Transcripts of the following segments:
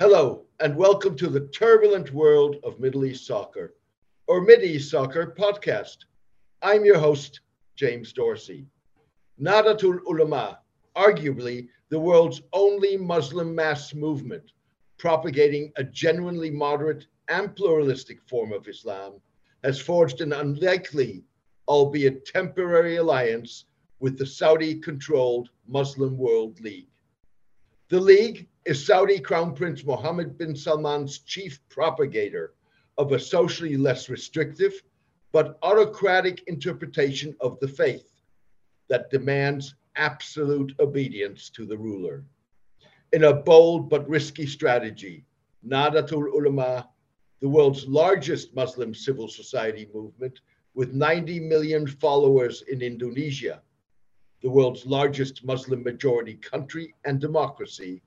Hello, and welcome to the turbulent world of Middle East soccer, or Middle East Soccer podcast. I'm your host, James Dorsey. Nahdlatul Ulama, arguably the world's only Muslim mass movement, propagating a genuinely moderate and pluralistic form of Islam, has forged an unlikely, albeit temporary, alliance with the Saudi controlled Muslim World League. The League is Saudi Crown Prince Mohammed bin Salman's chief propagator of a socially less restrictive but autocratic interpretation of the faith that demands absolute obedience to the ruler. In a bold but risky strategy, Nahdlatul Ulama, the world's largest Muslim civil society movement with 90 million followers in Indonesia, the world's largest Muslim majority country and democracy,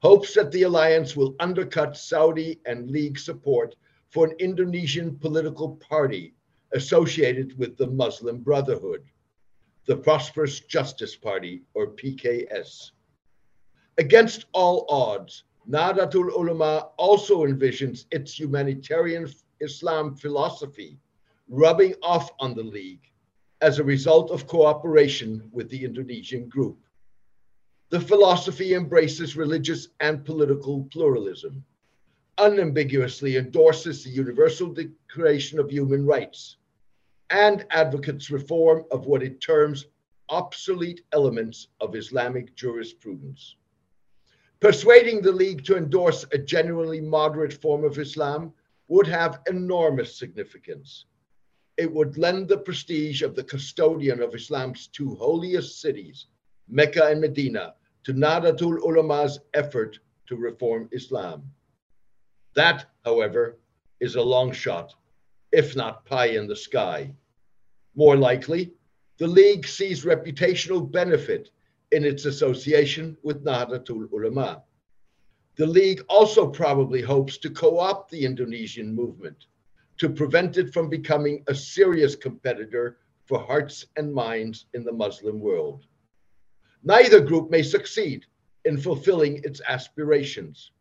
hopes that the alliance will undercut Saudi and League support for an Indonesian political party associated with the Muslim Brotherhood, the Prosperous Justice Party, or PKS. Against all odds, Nahdlatul Ulama also envisions its humanitarian Islam philosophy rubbing off on the League as a result of cooperation with the Indonesian group. The philosophy embraces religious and political pluralism unambiguously endorses the Universal Declaration of Human Rights and advocates reform of what it terms obsolete elements of Islamic jurisprudence. Persuading the League to endorse a genuinely moderate form of Islam would have enormous significance. It would lend the prestige of the custodian of Islam's two holiest cities, Mecca and Medina, to Nahdlatul Ulama's effort to reform Islam. That, however, is a long shot, if not pie in the sky. More likely, the League sees reputational benefit in its association with Nahdlatul Ulama. The League also probably hopes to co opt the Indonesian movement to prevent it from becoming a serious competitor for hearts and minds in the Muslim world. Neither group may succeed in fulfilling its aspirations.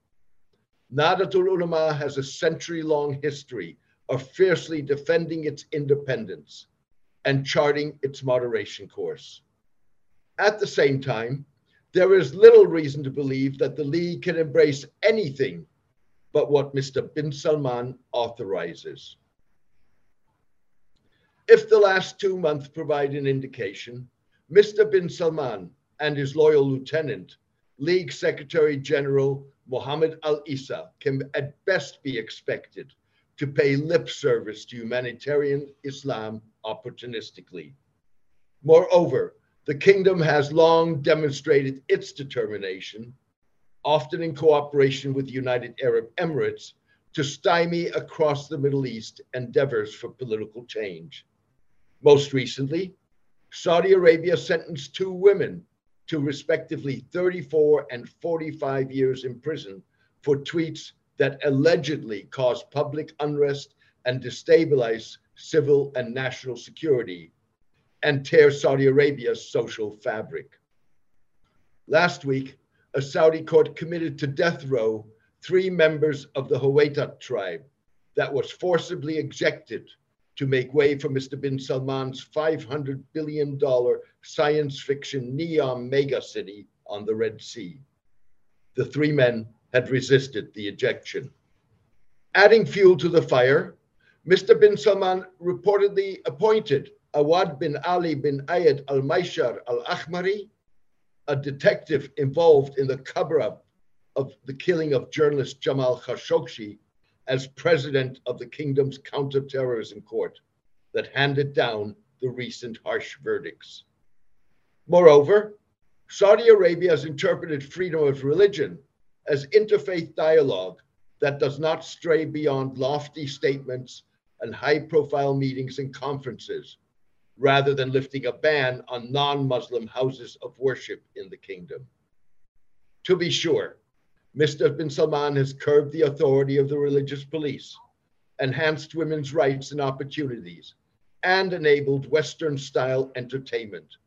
Nahdlatul Ulama has a century long history of fiercely defending its independence and charting its moderation course. At the same time, there is little reason to believe that the League can embrace anything but what Mr. bin Salman authorizes. If the last two months provide an indication, Mr. bin Salman and his loyal lieutenant, League Secretary General Mohammed Al Issa can at best be expected to pay lip service to humanitarian Islam opportunistically. Moreover, the kingdom has long demonstrated its determination, often in cooperation with the United Arab Emirates, to stymie across the Middle East endeavors for political change. Most recently, Saudi Arabia sentenced two women to respectively 34 and 45 years in prison for tweets that allegedly caused public unrest and destabilize civil and national security and tear Saudi Arabia's social fabric. Last week, a Saudi court committed to death row three members of the Huwaitat tribe that was forcibly ejected to make way for Mr. bin Salman's $500 billion science fiction neon megacity on the Red Sea. The three men had resisted the ejection. Adding fuel to the fire, Mr. bin Salman reportedly appointed Awad bin Ali bin Ayed al Maishar al Ahmari, a detective involved in the cover up of the killing of journalist Jamal Khashoggi, as president of the kingdom's counterterrorism court that handed down the recent harsh verdicts. Moreover, Saudi Arabia has interpreted freedom of religion as interfaith dialogue that does not stray beyond lofty statements and high profile meetings and conferences, rather than lifting a ban on non Muslim houses of worship in the kingdom. To be sure, Mr. bin Salman has curbed the authority of the religious police, enhanced women's rights and opportunities, and enabled Western style entertainment.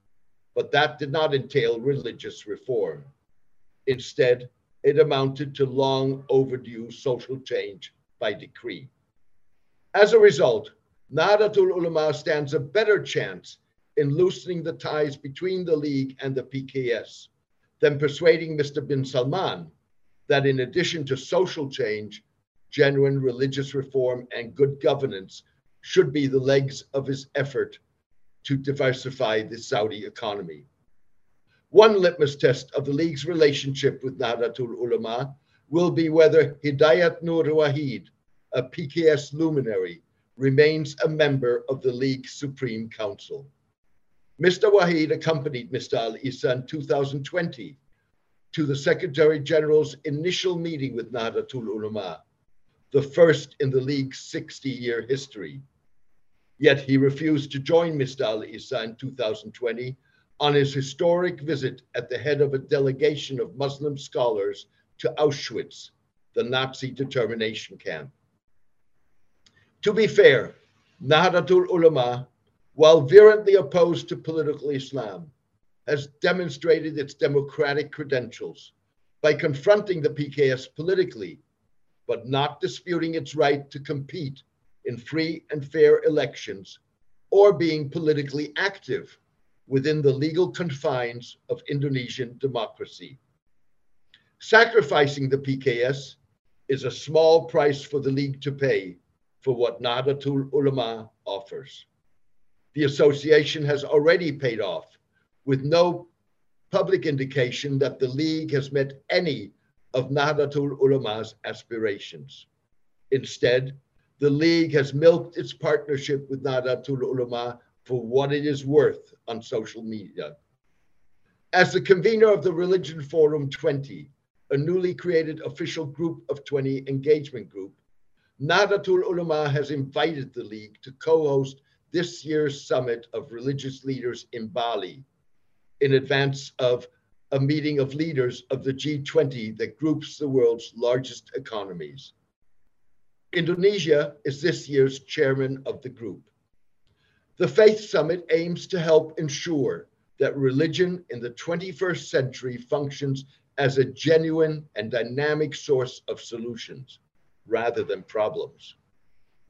But that did not entail religious reform. Instead, it amounted to long overdue social change by decree. As a result, Nahdlatul Ulama stands a better chance in loosening the ties between the League and the PKS than persuading Mr. bin Salman that in addition to social change, genuine religious reform and good governance should be the legs of his effort to diversify the Saudi economy. One litmus test of the League's relationship with Nahdlatul Ulama will be whether Hidayat Nur Wahid, a PKS luminary, remains a member of the League Supreme Council. Mr. Wahid accompanied Mr. Al Issa in 2020 to the Secretary General's initial meeting with Nahdlatul Ulama, the first in the League's 60 year history. Yet he refused to join Mr. Al Issa in 2020 on his historic visit at the head of a delegation of Muslim scholars to Auschwitz, the Nazi extermination camp. To be fair, Nahdlatul Ulama, while virulently opposed to political Islam, has demonstrated its democratic credentials by confronting the PKS politically, but not disputing its right to compete in free and fair elections or being politically active within the legal confines of Indonesian democracy. Sacrificing the PKS is a small price for the League to pay for what Nahdlatul Ulama offers. The association has already paid off with no public indication that the League has met any of Nahdlatul Ulama's aspirations. Instead, the League has milked its partnership with Nahdlatul Ulama for what it is worth on social media. As the convener of the Religion Forum 20, a newly created official group of 20 engagement group, Nahdlatul Ulama has invited the League to co host this year's summit of religious leaders in Bali in advance of a meeting of leaders of the G20 that groups the world's largest economies. Indonesia is this year's chairman of the group. The Faith Summit aims to help ensure that religion in the 21st century functions as a genuine and dynamic source of solutions rather than problems.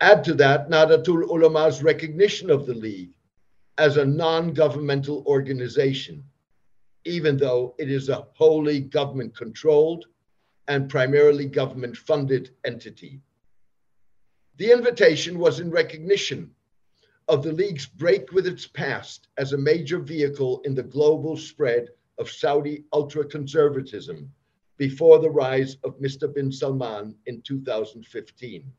Add to that Nahdlatul Ulama's recognition of the League as a non governmental organization, even though it is a wholly government controlled and primarily government funded entity. The invitation was in recognition of the League's break with its past as a major vehicle in the global spread of Saudi ultra conservatism before the rise of Mr. bin Salman in 2015.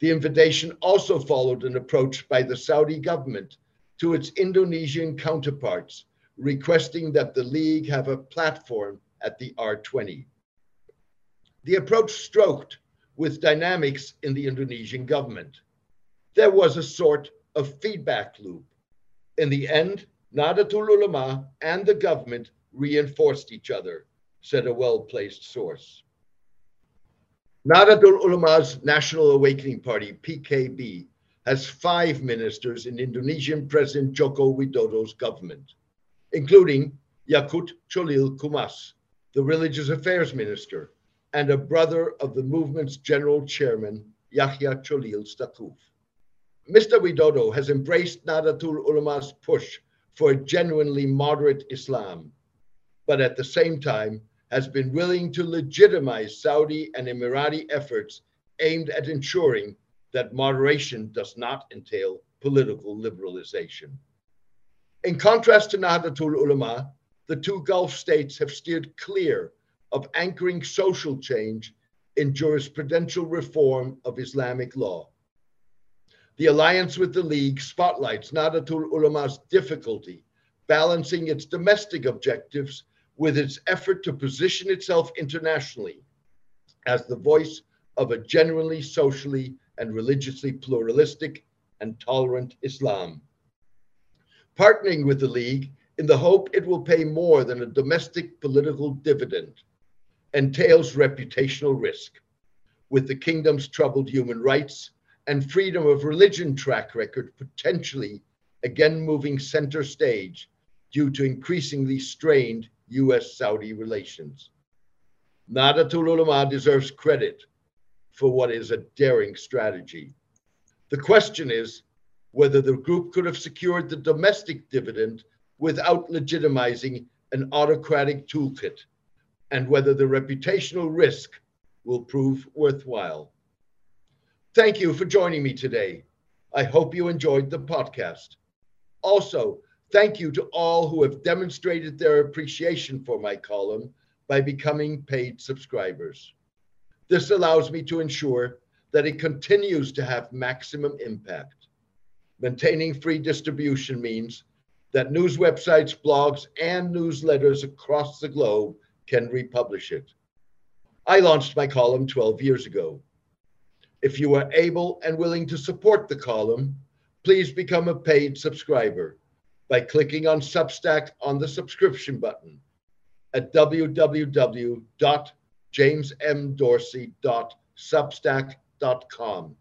The invitation also followed an approach by the Saudi government to its Indonesian counterparts, requesting that the League have a platform at the R20. The approach stroked with dynamics in the Indonesian government. There was a sort of feedback loop. In the end, Nahdlatul Ulama and the government reinforced each other, said a well placed source. Nahdlatul Ulama's National Awakening Party, PKB, has five ministers in Indonesian President Joko Widodo's government, including Yaqut Cholil Qoumas, the Religious Affairs Minister, and a brother of the movement's general chairman, Yahya Cholil Staquf. Mr. Widodo has embraced Nahdlatul Ulama's push for a genuinely moderate Islam, but at the same time has been willing to legitimize Saudi and Emirati efforts aimed at ensuring that moderation does not entail political liberalization. In contrast to Nahdlatul Ulama, the two Gulf states have steered clear of anchoring social change in jurisprudential reform of Islamic law. The alliance with the League spotlights Nahdlatul Ulama's difficulty balancing its domestic objectives with its effort to position itself internationally as the voice of a genuinely socially and religiously pluralistic and tolerant Islam. Partnering with the League in the hope it will pay more than a domestic political dividend entails reputational risk, with the kingdom's troubled human rights and freedom of religion track record potentially again moving center stage due to increasingly strained US Saudi relations. Nahdlatul Ulama deserves credit for what is a daring strategy. The question is whether the group could have secured the domestic dividend without legitimizing an autocratic toolkit, and whether the reputational risk will prove worthwhile. Thank you for joining me today. I hope you enjoyed the podcast. Also, thank you to all who have demonstrated their appreciation for my column by becoming paid subscribers. This allows me to ensure that it continues to have maximum impact. Maintaining free distribution means that news websites, blogs, and newsletters across the globe can republish it. I launched my column 12 years ago. If you are able and willing to support the column, please become a paid subscriber by clicking on Substack on the subscription button at www.jamesmdorsey.substack.com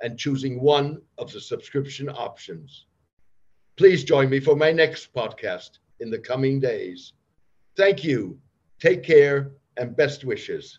and choosing one of the subscription options. Please join me for my next podcast in the coming days. Thank you. Take care and best wishes.